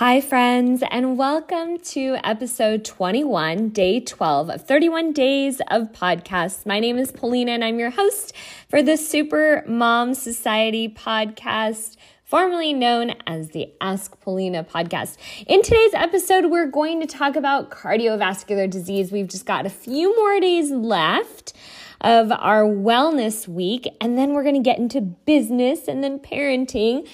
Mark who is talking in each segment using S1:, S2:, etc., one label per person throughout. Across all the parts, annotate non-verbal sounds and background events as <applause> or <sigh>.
S1: Hi, friends, and welcome to episode 21, day 12 of 31 days of podcasts. My name is Paulina, and I'm your host for the Super Mom Society podcast, formerly known as the Ask Paulina podcast. In today's episode, we're going to talk about cardiovascular disease. We've just got a few more days left of our wellness week, and then we're going to get into business and then parenting.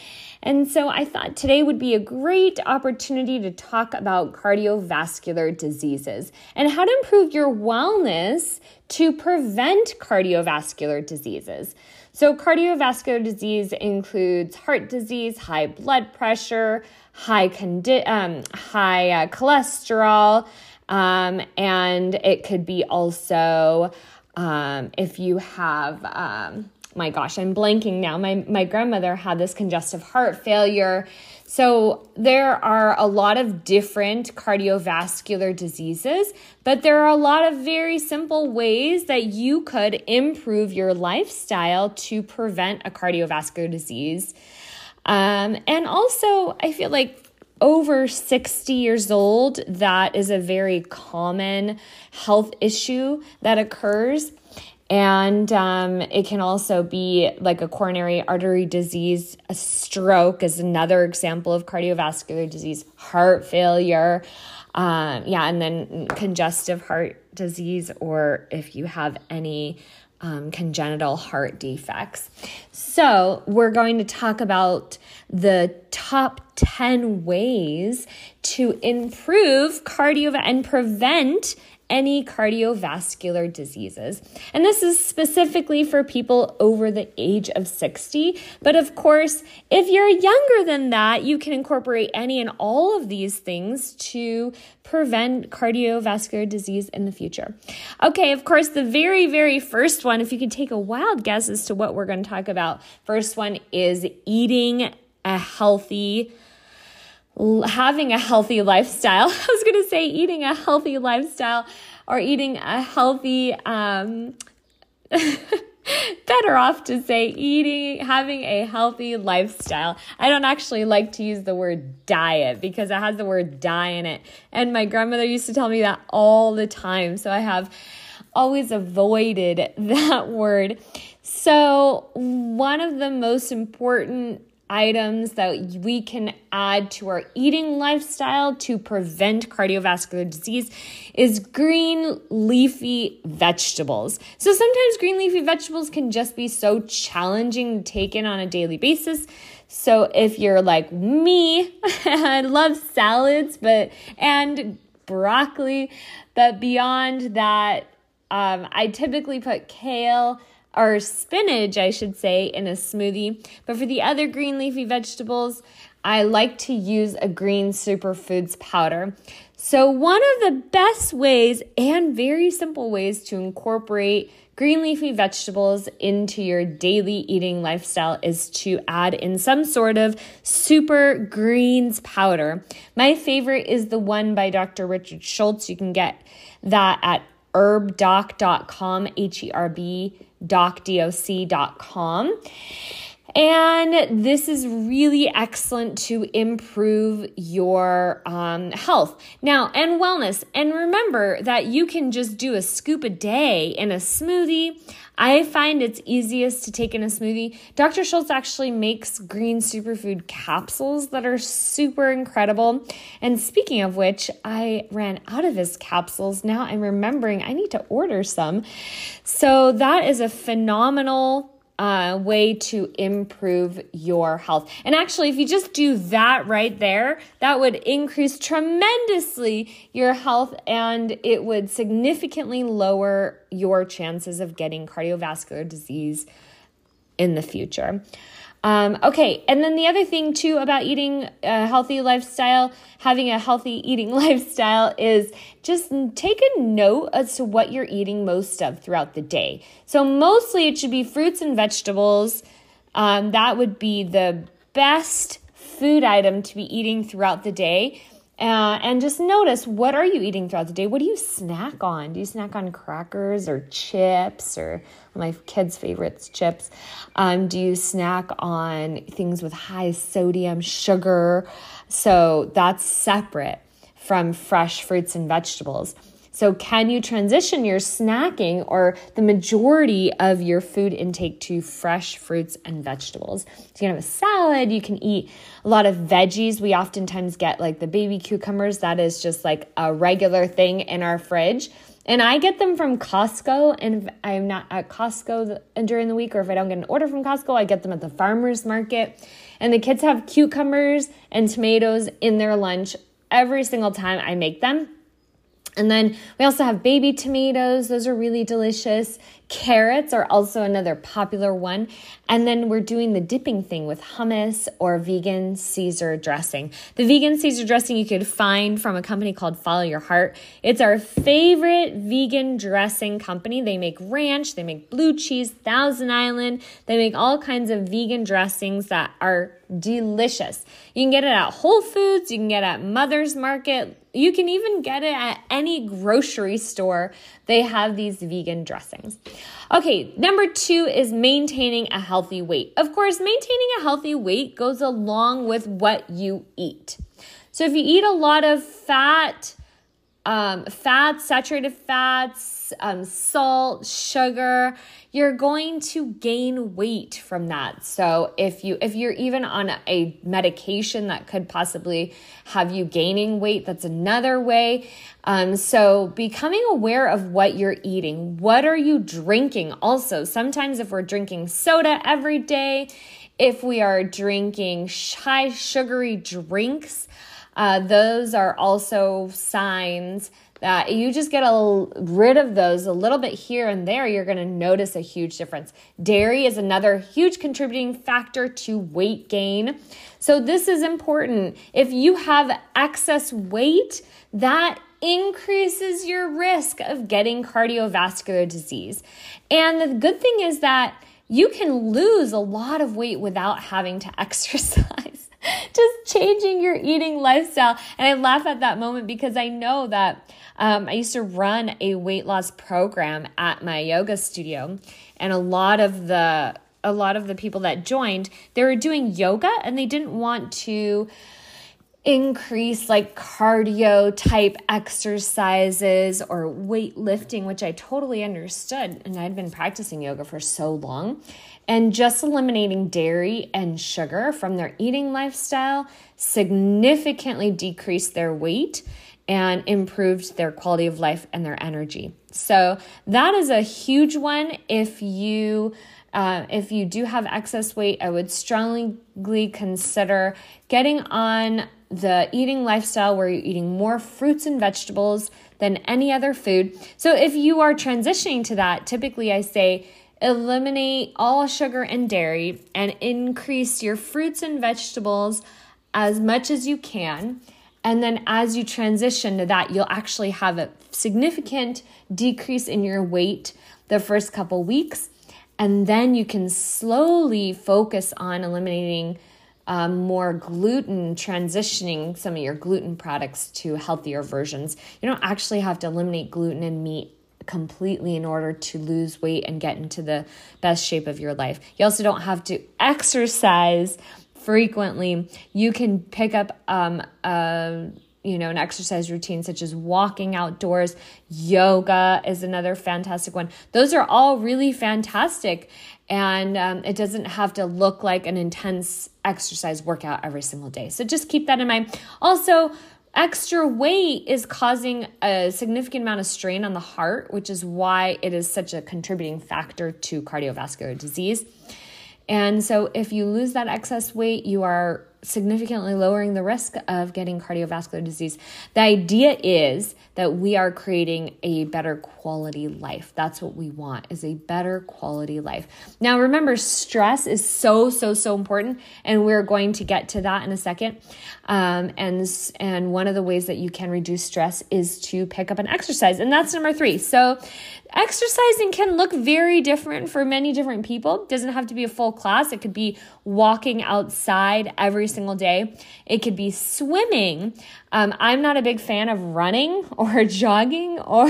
S1: And so I thought today would be a great opportunity to talk about cardiovascular diseases and how to improve your wellness to prevent cardiovascular diseases. So, cardiovascular disease includes heart disease, high blood pressure, high, condi- um, high uh, cholesterol, um, and it could be also um, if you have um, my gosh, I'm blanking now. My my grandmother had this congestive heart failure. So there are a lot of different cardiovascular diseases, but there are a lot of very simple ways that you could improve your lifestyle to prevent a cardiovascular disease. Um, and also, I feel like over 60 years old, that is a very common health issue that occurs. And um, it can also be like a coronary artery disease. A stroke is another example of cardiovascular disease, heart failure. Um, yeah, and then congestive heart disease, or if you have any um, congenital heart defects. So, we're going to talk about the top 10 ways to improve cardio and prevent any cardiovascular diseases. And this is specifically for people over the age of 60. But of course, if you're younger than that, you can incorporate any and all of these things to prevent cardiovascular disease in the future. Okay, of course, the very, very first one, if you could take a wild guess as to what we're going to talk about, first one is eating a healthy having a healthy lifestyle. <laughs> I was going to say eating a healthy lifestyle or eating a healthy, um, <laughs> better off to say eating, having a healthy lifestyle. I don't actually like to use the word diet because it has the word die in it. And my grandmother used to tell me that all the time. So I have always avoided <laughs> that word. So, one of the most important items that we can add to our eating lifestyle to prevent cardiovascular disease is green leafy vegetables. So sometimes green leafy vegetables can just be so challenging to take in on a daily basis. So if you're like me, <laughs> I love salads, but and broccoli, but beyond that, um, I typically put kale or spinach, I should say, in a smoothie. But for the other green leafy vegetables, I like to use a green superfoods powder. So, one of the best ways and very simple ways to incorporate green leafy vegetables into your daily eating lifestyle is to add in some sort of super greens powder. My favorite is the one by Dr. Richard Schulze. You can get that at herbdoc.com, H E R B docdoc.com. And this is really excellent to improve your um, health now and wellness. And remember that you can just do a scoop a day in a smoothie. I find it's easiest to take in a smoothie. Dr. Schulze actually makes green superfood capsules that are super incredible. And speaking of which, I ran out of his capsules. Now I'm remembering I need to order some. So that is a phenomenal uh, way to improve your health. And actually, if you just do that right there, that would increase tremendously your health and it would significantly lower your chances of getting cardiovascular disease in the future. Um, okay, and then the other thing too about eating a healthy lifestyle, having a healthy <laughs> eating lifestyle, is just take a note as to what you're eating most of throughout the day. So, mostly it should be fruits and vegetables. Um, that would be the best food item to be eating throughout the day. Uh, and just notice what are you eating throughout the day? What do you snack on? Do you snack on crackers or chips or my kids' favorites, chips? Um, do you snack on things with high sodium, sugar? So that's separate from fresh fruits and vegetables. So, can you transition your snacking or the majority of your food intake to fresh fruits and vegetables? So, you can have a salad, you can eat a lot of veggies. We oftentimes get like the baby cucumbers, that is just like a regular thing in our fridge. And I get them from Costco, and if I'm not at Costco during the week, or if I don't get an order from Costco, I get them at the farmer's market. And the kids have cucumbers and tomatoes in their lunch every single time I make them. And then we also have baby tomatoes. Those are really delicious. Carrots are also another popular one. And then we're doing the dipping thing with hummus or vegan Caesar dressing. The vegan Caesar dressing you could find from a company called Follow Your Heart. It's our favorite vegan dressing company. They make ranch, they make blue cheese, Thousand Island, they make all kinds of vegan dressings that are delicious. You can get it at Whole Foods, you can get it at Mother's Market, you can even get it at any grocery store. They have these vegan dressings. Okay, number two is maintaining a healthy weight. Of course, maintaining a healthy weight goes along with what you eat. So if you eat a lot of fat, um, fats, saturated fats, um, salt, sugar, you're going to gain weight from that. So if you if you're even on a medication that could possibly have you gaining weight, that's another way. Um, so becoming aware of what you're eating, what are you drinking? Also, sometimes if we're drinking soda every day, if we are drinking high sugary drinks uh, those are also signs that you just get a, rid of those a little bit here and there, you're going to notice a huge difference. Dairy is another huge contributing factor to weight gain. So, this is important. If you have excess weight, that increases your risk of getting cardiovascular disease. And the good thing is that you can lose a lot of weight without having to <laughs> exercise <laughs> just changing your eating lifestyle. And I laugh at that moment because I know that um, I used to run a weight loss program at my yoga studio, and a lot of the a lot of the people that joined they were doing yoga and they didn't want to increase like cardio type exercises or weightlifting, which I totally understood. And I'd been practicing yoga for so long. And just eliminating dairy and sugar from their eating lifestyle significantly decreased their weight and improved their quality of life and their energy. So that is a huge one. If you uh, if you do have excess weight, I would strongly consider getting on the eating lifestyle where you're eating more fruits and vegetables than any other food. So if you are transitioning to that, typically I say eliminate all sugar and dairy and increase your fruits and vegetables as much as you can. And then as you transition to that, you'll actually have a significant decrease in your weight the first couple weeks. And then you can slowly focus on eliminating um, more gluten, transitioning some of your gluten products to healthier versions. You don't actually have to eliminate gluten and meat completely in order to lose weight and get into the best shape of your life. You also don't have to exercise frequently. You can pick up um, you know, an exercise routine such as walking outdoors, yoga is another fantastic one. Those are all really fantastic. And um, it doesn't have to look like an intense exercise workout every single day. So just keep that in mind. Also, extra weight is causing a significant amount of strain on the heart, which is why it is such a contributing factor to cardiovascular disease. And so, if you lose that excess weight, you are significantly lowering the risk of getting cardiovascular disease. The idea is that we are creating a better quality life. That's what we want is a better quality life. Now remember stress is so so so important and we're going to get to that in a second. Um, and and one of the ways that you can reduce stress is to pick up an exercise and that's number 3. So exercising can look very different for many different people. It doesn't have to be a full class. It could be walking outside every single day. It could be swimming. Um, I'm not a big fan of running <laughs> or jogging or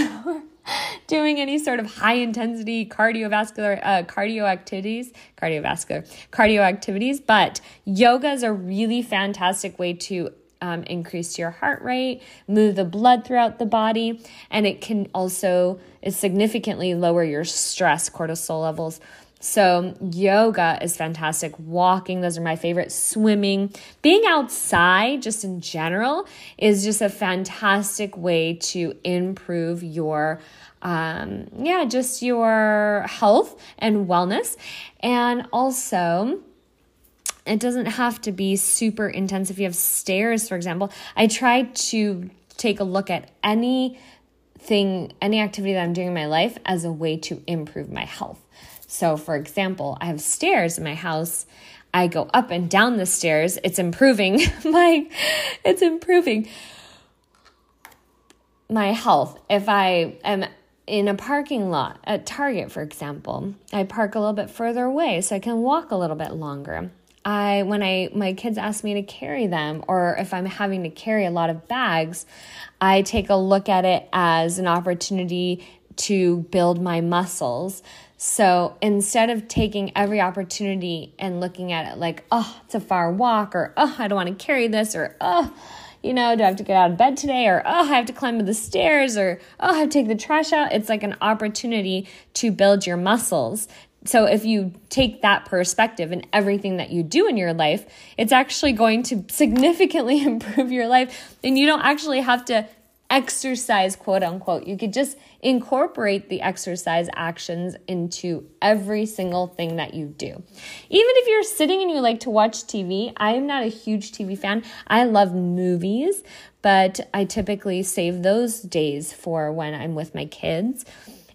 S1: <laughs> doing any sort of high intensity cardiovascular uh, cardio activities cardiovascular cardio activities but yoga is a really fantastic way to um, increase your heart rate, move the blood throughout the body, and it can also significantly lower your stress cortisol levels. So, yoga is fantastic. Walking, those are my favorite. Swimming, being outside, just in general, is just a fantastic way to improve your, um, yeah, just your health and wellness. And also, it doesn't have to be super intense. If you have stairs, for example, I try to take a look at anything, any activity that I'm doing in my life as a way to improve my health. So, for example, I have stairs in my house. I go up and down the stairs. It's improving <laughs> my, it's improving my health. If I am in a parking lot at Target, for example, I park a little bit further away so I can walk a little bit longer. I when I my kids ask me to carry them or if I'm having to carry a lot of bags, I take a look at it as an opportunity to build my muscles. So instead of taking every opportunity and looking at it like, oh, it's a far walk, or oh, I don't want to carry this, or oh, you know, do I have to get out of bed today? Or, oh, I have to climb the stairs, or, oh, I have to take the trash out. It's like an opportunity to build your muscles, so if you take that perspective in everything that you do in your life, it's actually going to significantly <laughs> improve your life. And you don't actually have to exercise, quote unquote. You could just incorporate the exercise actions into every single thing that you do. Even if you're sitting and you like to watch TV, I'm not a huge TV fan. I love movies, but I typically save those days for when I'm with my kids.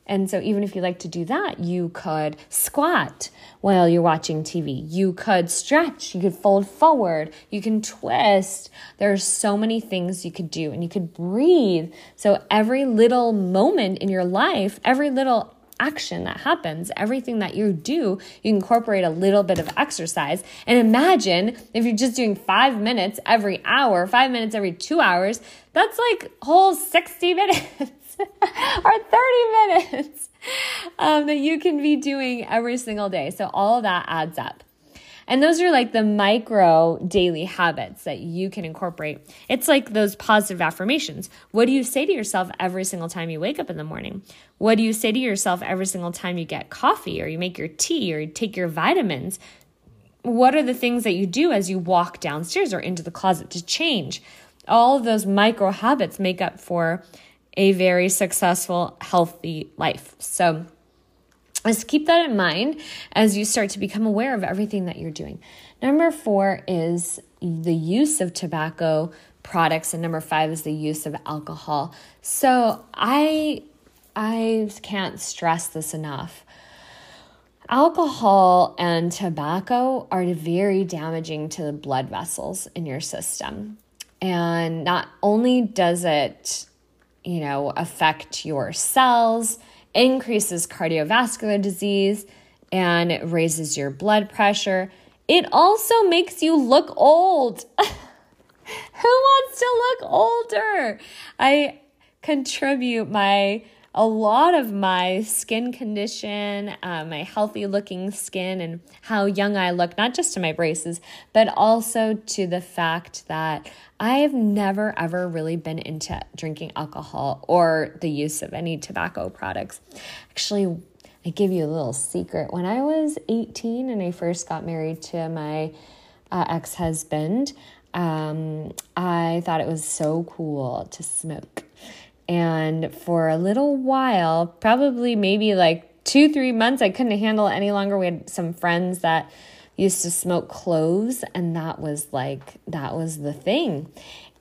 S1: And so, even if you like to do that, you could squat while you're watching TV. You could stretch. You could fold forward. You can twist. There are so many things you could do, and you could breathe. So, every little moment in your life, every little action that happens, everything that you do, you incorporate a little bit of exercise. And imagine if you're just doing five minutes every hour, five minutes every two hours, that's like whole 60 minutes. <laughs> or 30 minutes <laughs> um, that you can be doing every single day. So all that adds up. And those are like the micro daily habits that you can incorporate. It's like those positive affirmations. What do you say to yourself every single time you wake up in the morning? What do you say to yourself every single time you get coffee or you make your tea or you take your vitamins? What are the things that you do as you walk downstairs or into the closet to change? All of those micro habits make up for a very successful, healthy life. So, just keep that in mind as you start to become aware of everything that you're doing. Number four is the use of tobacco products, and number five is the use of alcohol. So, I I can't stress this enough. Alcohol and tobacco are very damaging to the blood vessels in your system. And not only does it you know, affect your cells, increases cardiovascular disease, and raises your blood pressure. It also makes you look old. <laughs> Who wants to look older? I contribute my a lot of my skin condition, uh, my healthy looking skin, and how young I look, not just to my braces, but also to the fact that I've never ever really been into drinking alcohol or the use of any tobacco products. Actually, I give you a little secret. When I was 18 and I first got married to my uh, ex husband, um, I thought it was so cool to smoke. And for a little while, probably maybe like two, three months, I couldn't handle it any longer. We had some friends that used to smoke cloves, and that was like, that was the thing.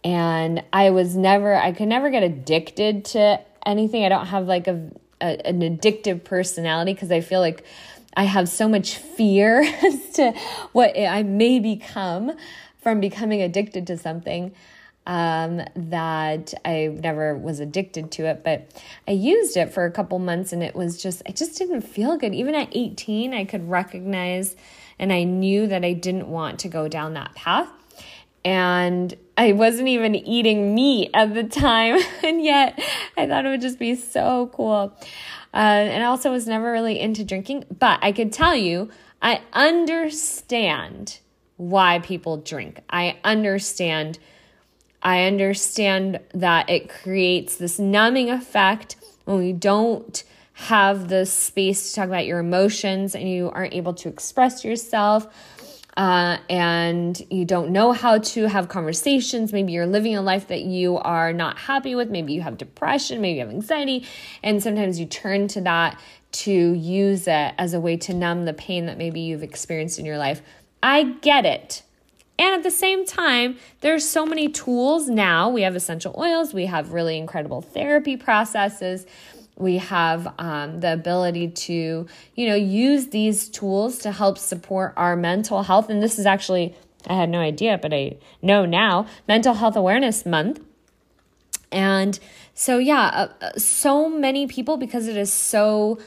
S1: And I was never, I could never get addicted to anything. I don't have like a, a an addictive personality because I feel like I have so much fear <laughs> as to what I may become from becoming addicted to something. Um, that I never was addicted to it, but I used it for a couple months and it was just, I just didn't feel good. Even at 18, I could recognize and I knew that I didn't want to go down that path. And I wasn't even eating meat at the time, <laughs> and yet I thought it would just be so cool. Uh, and I also was never really into drinking, but I could tell you, I understand why people drink. I understand I understand that it creates this numbing effect when we don't have the space to talk about your emotions and you aren't able to express yourself. Uh, and you don't know how to have conversations. Maybe you're living a life that you are not happy with. Maybe you have depression. Maybe you have anxiety. And sometimes you turn to that to use it as a way to numb the pain that maybe you've experienced in your life. I get it. And at the same time, there's so many tools now. We have essential oils, we have really incredible therapy processes. We have um, the ability to, you know, use these tools to help support our mental health. And this is actually, I had no idea, but I know now, Mental Health Awareness Month. And so, yeah, uh, uh so many people, because it is so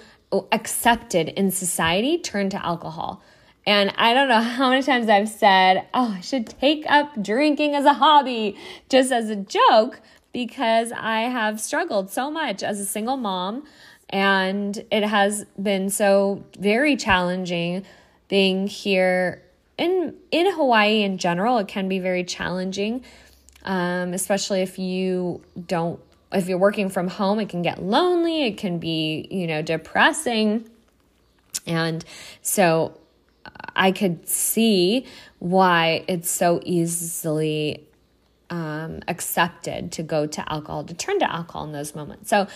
S1: accepted in society, turn to alcohol. And I don't know <laughs> how many times I've said, oh, I should take up drinking as a hobby, just as a joke, because I have struggled so much as a single mom. And it has been so very challenging being here in in Hawaii in general. It can be very challenging, um, especially if you don't if you're working from home. It can get lonely. It can be you know depressing, and so I could see why it's so easily um, accepted to go to alcohol, to turn to alcohol in those moments. So,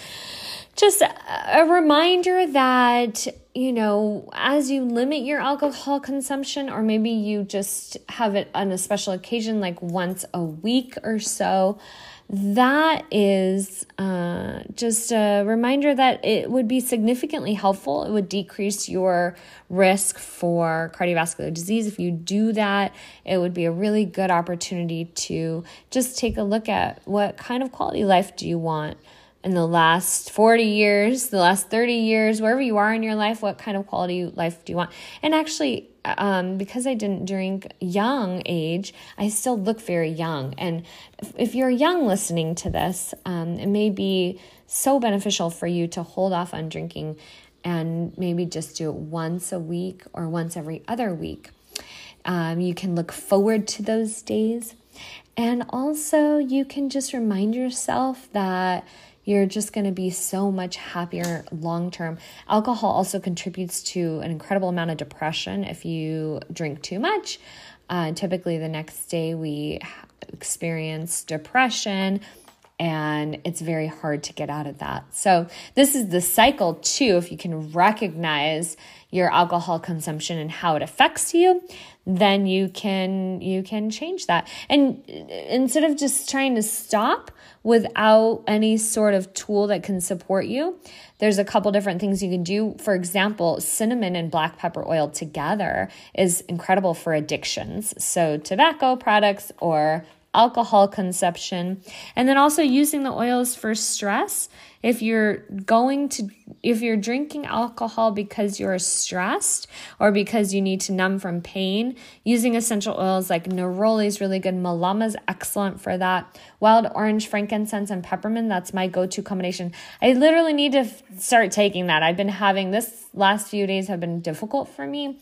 S1: just a, a reminder that, you know, as you limit your alcohol consumption, or maybe you just have it on a special occasion, like once a week or so, that is uh, just a reminder that it would be significantly helpful. It would decrease your risk for cardiovascular disease. If you do that, it would be a really good opportunity to just take a look at what kind of quality life do you want in the last 40 years, the last 30 years, wherever you are in your life, what kind of quality life do you want? And actually, um, because I didn't drink young age, I still look very young. And if, if you're young listening to this, um, it may be so beneficial for you to hold off on drinking and maybe just do it once a week or once every other week. Um, you can look forward to those days. And also, you can just remind yourself that you're just going to be so much happier long term. Alcohol also contributes to an incredible amount of depression if you drink too much. Uh, typically, the next day we experience depression and it's very hard to get out of that. So, this is the cycle too. If you can recognize your alcohol consumption and how it affects you, then you can you can change that. And instead of just trying to stop, without any sort of tool that can support you, there's a couple different things you can do. For example, cinnamon and black pepper oil together is incredible for addictions. So, tobacco products or alcohol consumption. And then also using the oils for stress. If you're going to, if you're drinking alcohol because you're stressed or because you need to numb from pain, using essential oils like neroli is really good. Malama is excellent for that. Wild orange, frankincense, and peppermint, that's my go to combination. I literally need to start taking that. I've been having this last few days have been difficult for me.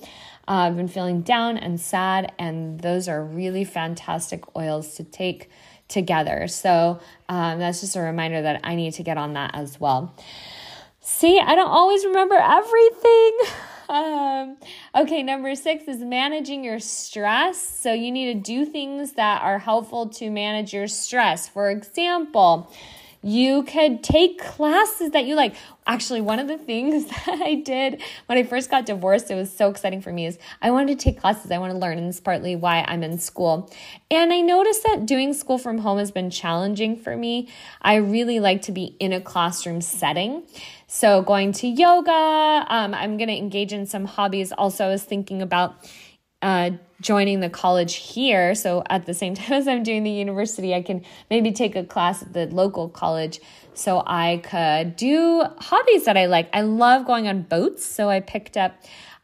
S1: Uh, I've been feeling down and sad, and those are really fantastic oils to take together. So um, that's just a reminder that I need to get on that as well. See, I don't always remember everything. <laughs> Um, okay, number six is managing your stress. So you need to do things that are helpful to manage your stress. For example, you could take classes that you like. Actually, one of the things <laughs> that I did when I first got divorced, it was so exciting for me, is I wanted to take classes. I want to learn, and it's partly why I'm in school. And I noticed that doing school from home has been challenging for me. I really like to be in a classroom setting. So, going to yoga, um, I'm going to engage in some hobbies. Also, I was thinking about uh, joining the college here. So at the same <laughs> time as I'm doing the university, I can maybe take a class at the local college so I could do hobbies that I like. I love going on boats. So I picked up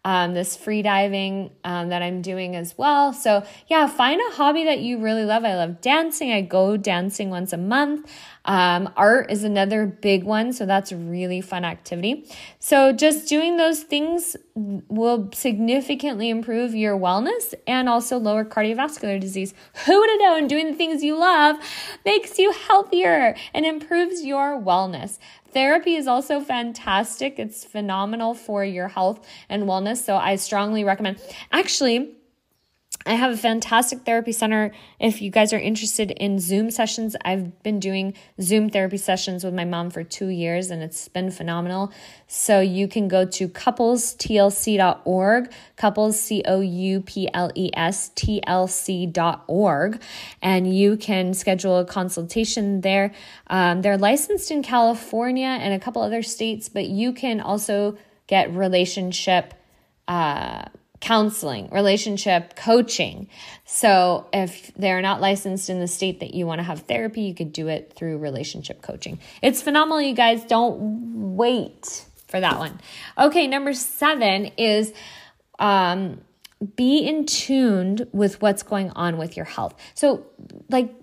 S1: um, this free diving um, that I'm doing as well. So, yeah, find a hobby that you really love. I love dancing. I go dancing once a month. Um, art is another big one. So, that's a really fun activity. So, just doing those things will significantly improve your wellness and also lower cardiovascular disease. Who would have known doing the things you love makes you healthier and improves your wellness? Therapy is also fantastic. It's phenomenal for your health and wellness. So I strongly recommend. Actually, I have a fantastic therapy center. If you guys are interested in Zoom sessions, I've been doing Zoom therapy sessions with my mom for two years and it's been phenomenal. So you can go to couplestlc.org, couples, C O U P L E S T L C.org, and you can schedule a consultation there. Um, they're licensed in California and a couple other states, but you can also get relationship. Uh, counseling, relationship coaching. So, if they're not licensed in the state that you want to have therapy, you could do it through relationship coaching. It's phenomenal, you guys. Don't wait for that one. Okay, number seven is um, be in tuned with what's going on with your health. So, like,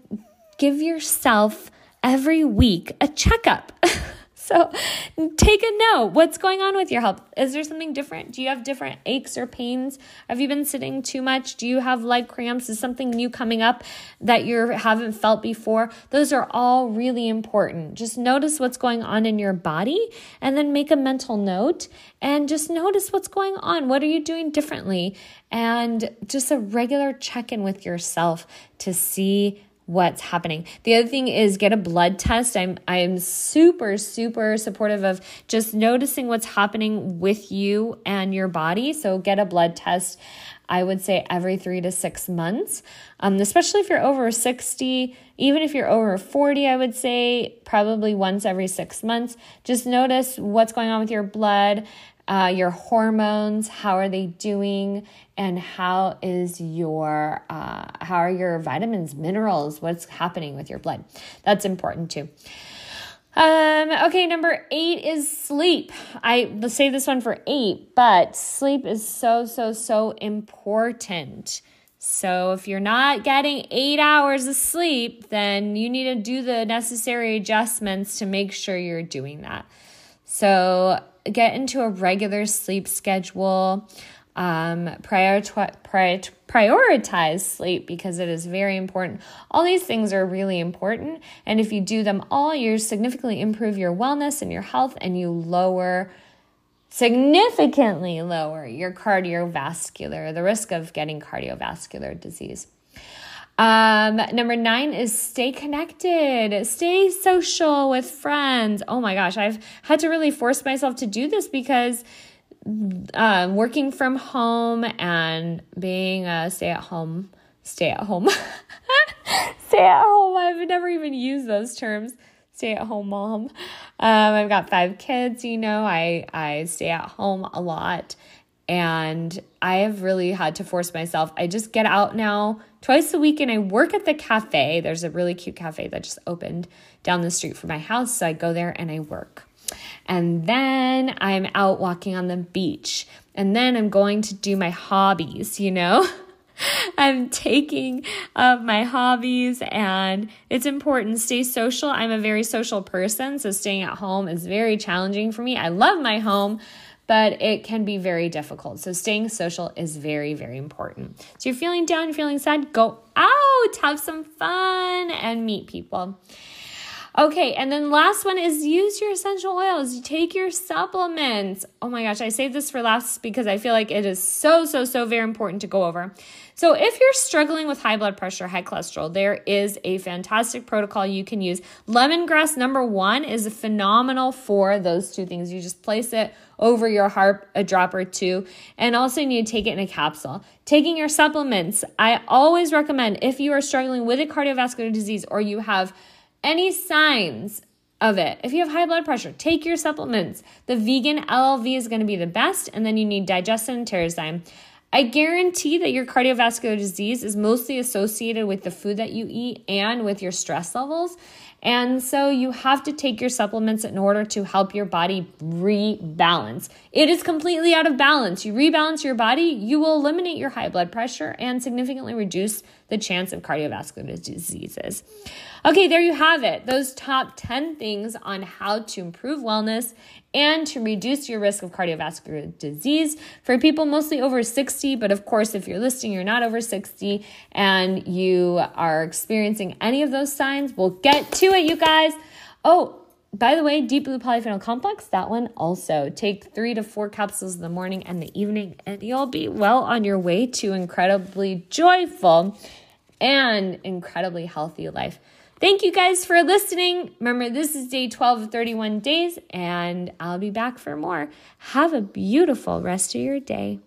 S1: give yourself every week a checkup. <laughs> So take a note. What's going on with your health? Is there something different? Do you have different aches or pains? Have you been sitting too much? Do you have leg cramps? Is something new coming up that you haven't felt before? Those are all really important. Just notice what's going on in your body and then make a mental note and just notice what's going on. What are you doing differently? And just a regular check in with yourself to see what's happening. The other thing is get a blood test. I'm I'm super super supportive of just noticing what's happening with you and your body. So get a blood test. I would say every three to six months, um, especially if you're over 60, even if you're over 40, I would say probably once every six months. Just notice what's going on with your blood, uh, your hormones, how are they doing, and how is your uh, how are your vitamins, minerals, what's happening with your blood? That's important too. Um, okay, number eight is sleep. I save this one for eight, but sleep is so, so, so important. So if you're not getting eight hours of sleep, then you need to do the necessary adjustments to make sure you're doing that. So get into a regular sleep schedule. Um, prioritize, prioritize sleep because it is very important. All these things are really important. And if you do them all, you significantly improve your wellness and your health, and you lower, significantly lower your cardiovascular, the risk of getting cardiovascular disease. Um, number nine is stay connected, stay social with friends. Oh my gosh, I've had to really force myself to do this because uh, working from home and being a stay at home, stay at home, <laughs> stay at home. I've never even used those terms. Stay at home mom. Um, I've got five kids. You know, I I stay at home a lot, and I have really had to force myself. I just get out now twice a week and I work at the cafe. There's a really cute cafe that just opened down the street from my house. So I go there and I work. And then I'm out walking on the beach. And then I'm going to do my hobbies, you know? <laughs> I'm taking up my hobbies and it's important. Stay social. I'm a very social person, so staying at home is very challenging for me. I love my home, but it can be very difficult. So staying social is very, very important. So you're feeling down, you're feeling sad, go out, have some fun, and meet people. Okay, and then last one is use your essential oils. You Take your supplements. Oh my gosh, I saved this for last because I feel like it is so, so, so very important to go over. So, if you're struggling with high blood pressure, high cholesterol, there is a fantastic protocol you can use. Lemongrass number one is phenomenal for those two things. You just place it over your heart, a drop or two, and also you need to take it in a capsule. Taking your supplements, I always recommend if you are struggling with a cardiovascular disease or you have any signs of it. If you have high blood pressure, take your supplements. The vegan LLV is going to be the best, and then you need DigestZen and Terrazyme. I guarantee that your cardiovascular disease is mostly associated with the food that you eat and with your stress levels. And so you have to take your supplements in order to help your body rebalance. It is completely out of balance. You rebalance your body, you will eliminate your high blood pressure and significantly reduce the chance of cardiovascular diseases. Okay, there you have it. Those top 10 things on how to improve wellness and to reduce your risk of cardiovascular disease for people mostly over 60. But of course, if you're listening, you're not over 60 and you are experiencing any of those signs, we'll get to it, you guys. Oh, by the way, deep blue polyphenol complex, that one also. Take three to four capsules in the morning and the evening, and you'll be well on your way to incredibly joyful and incredibly healthy life. Thank you guys for listening. Remember, this is day 12 of 31 days, and I'll be back for more. Have a beautiful rest of your day.